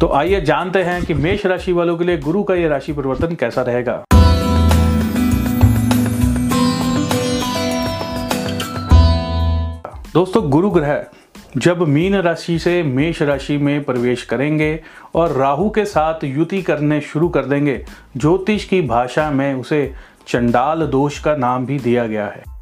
तो आइए जानते हैं कि मेष राशि वालों के लिए गुरु का यह राशि परिवर्तन कैसा रहेगा। दोस्तों, गुरु ग्रह जब मीन राशि से मेष राशि में प्रवेश करेंगे और राहु के साथ युति करने शुरू कर देंगे, ज्योतिष की भाषा में उसे चंडाल दोष का नाम भी दिया गया है।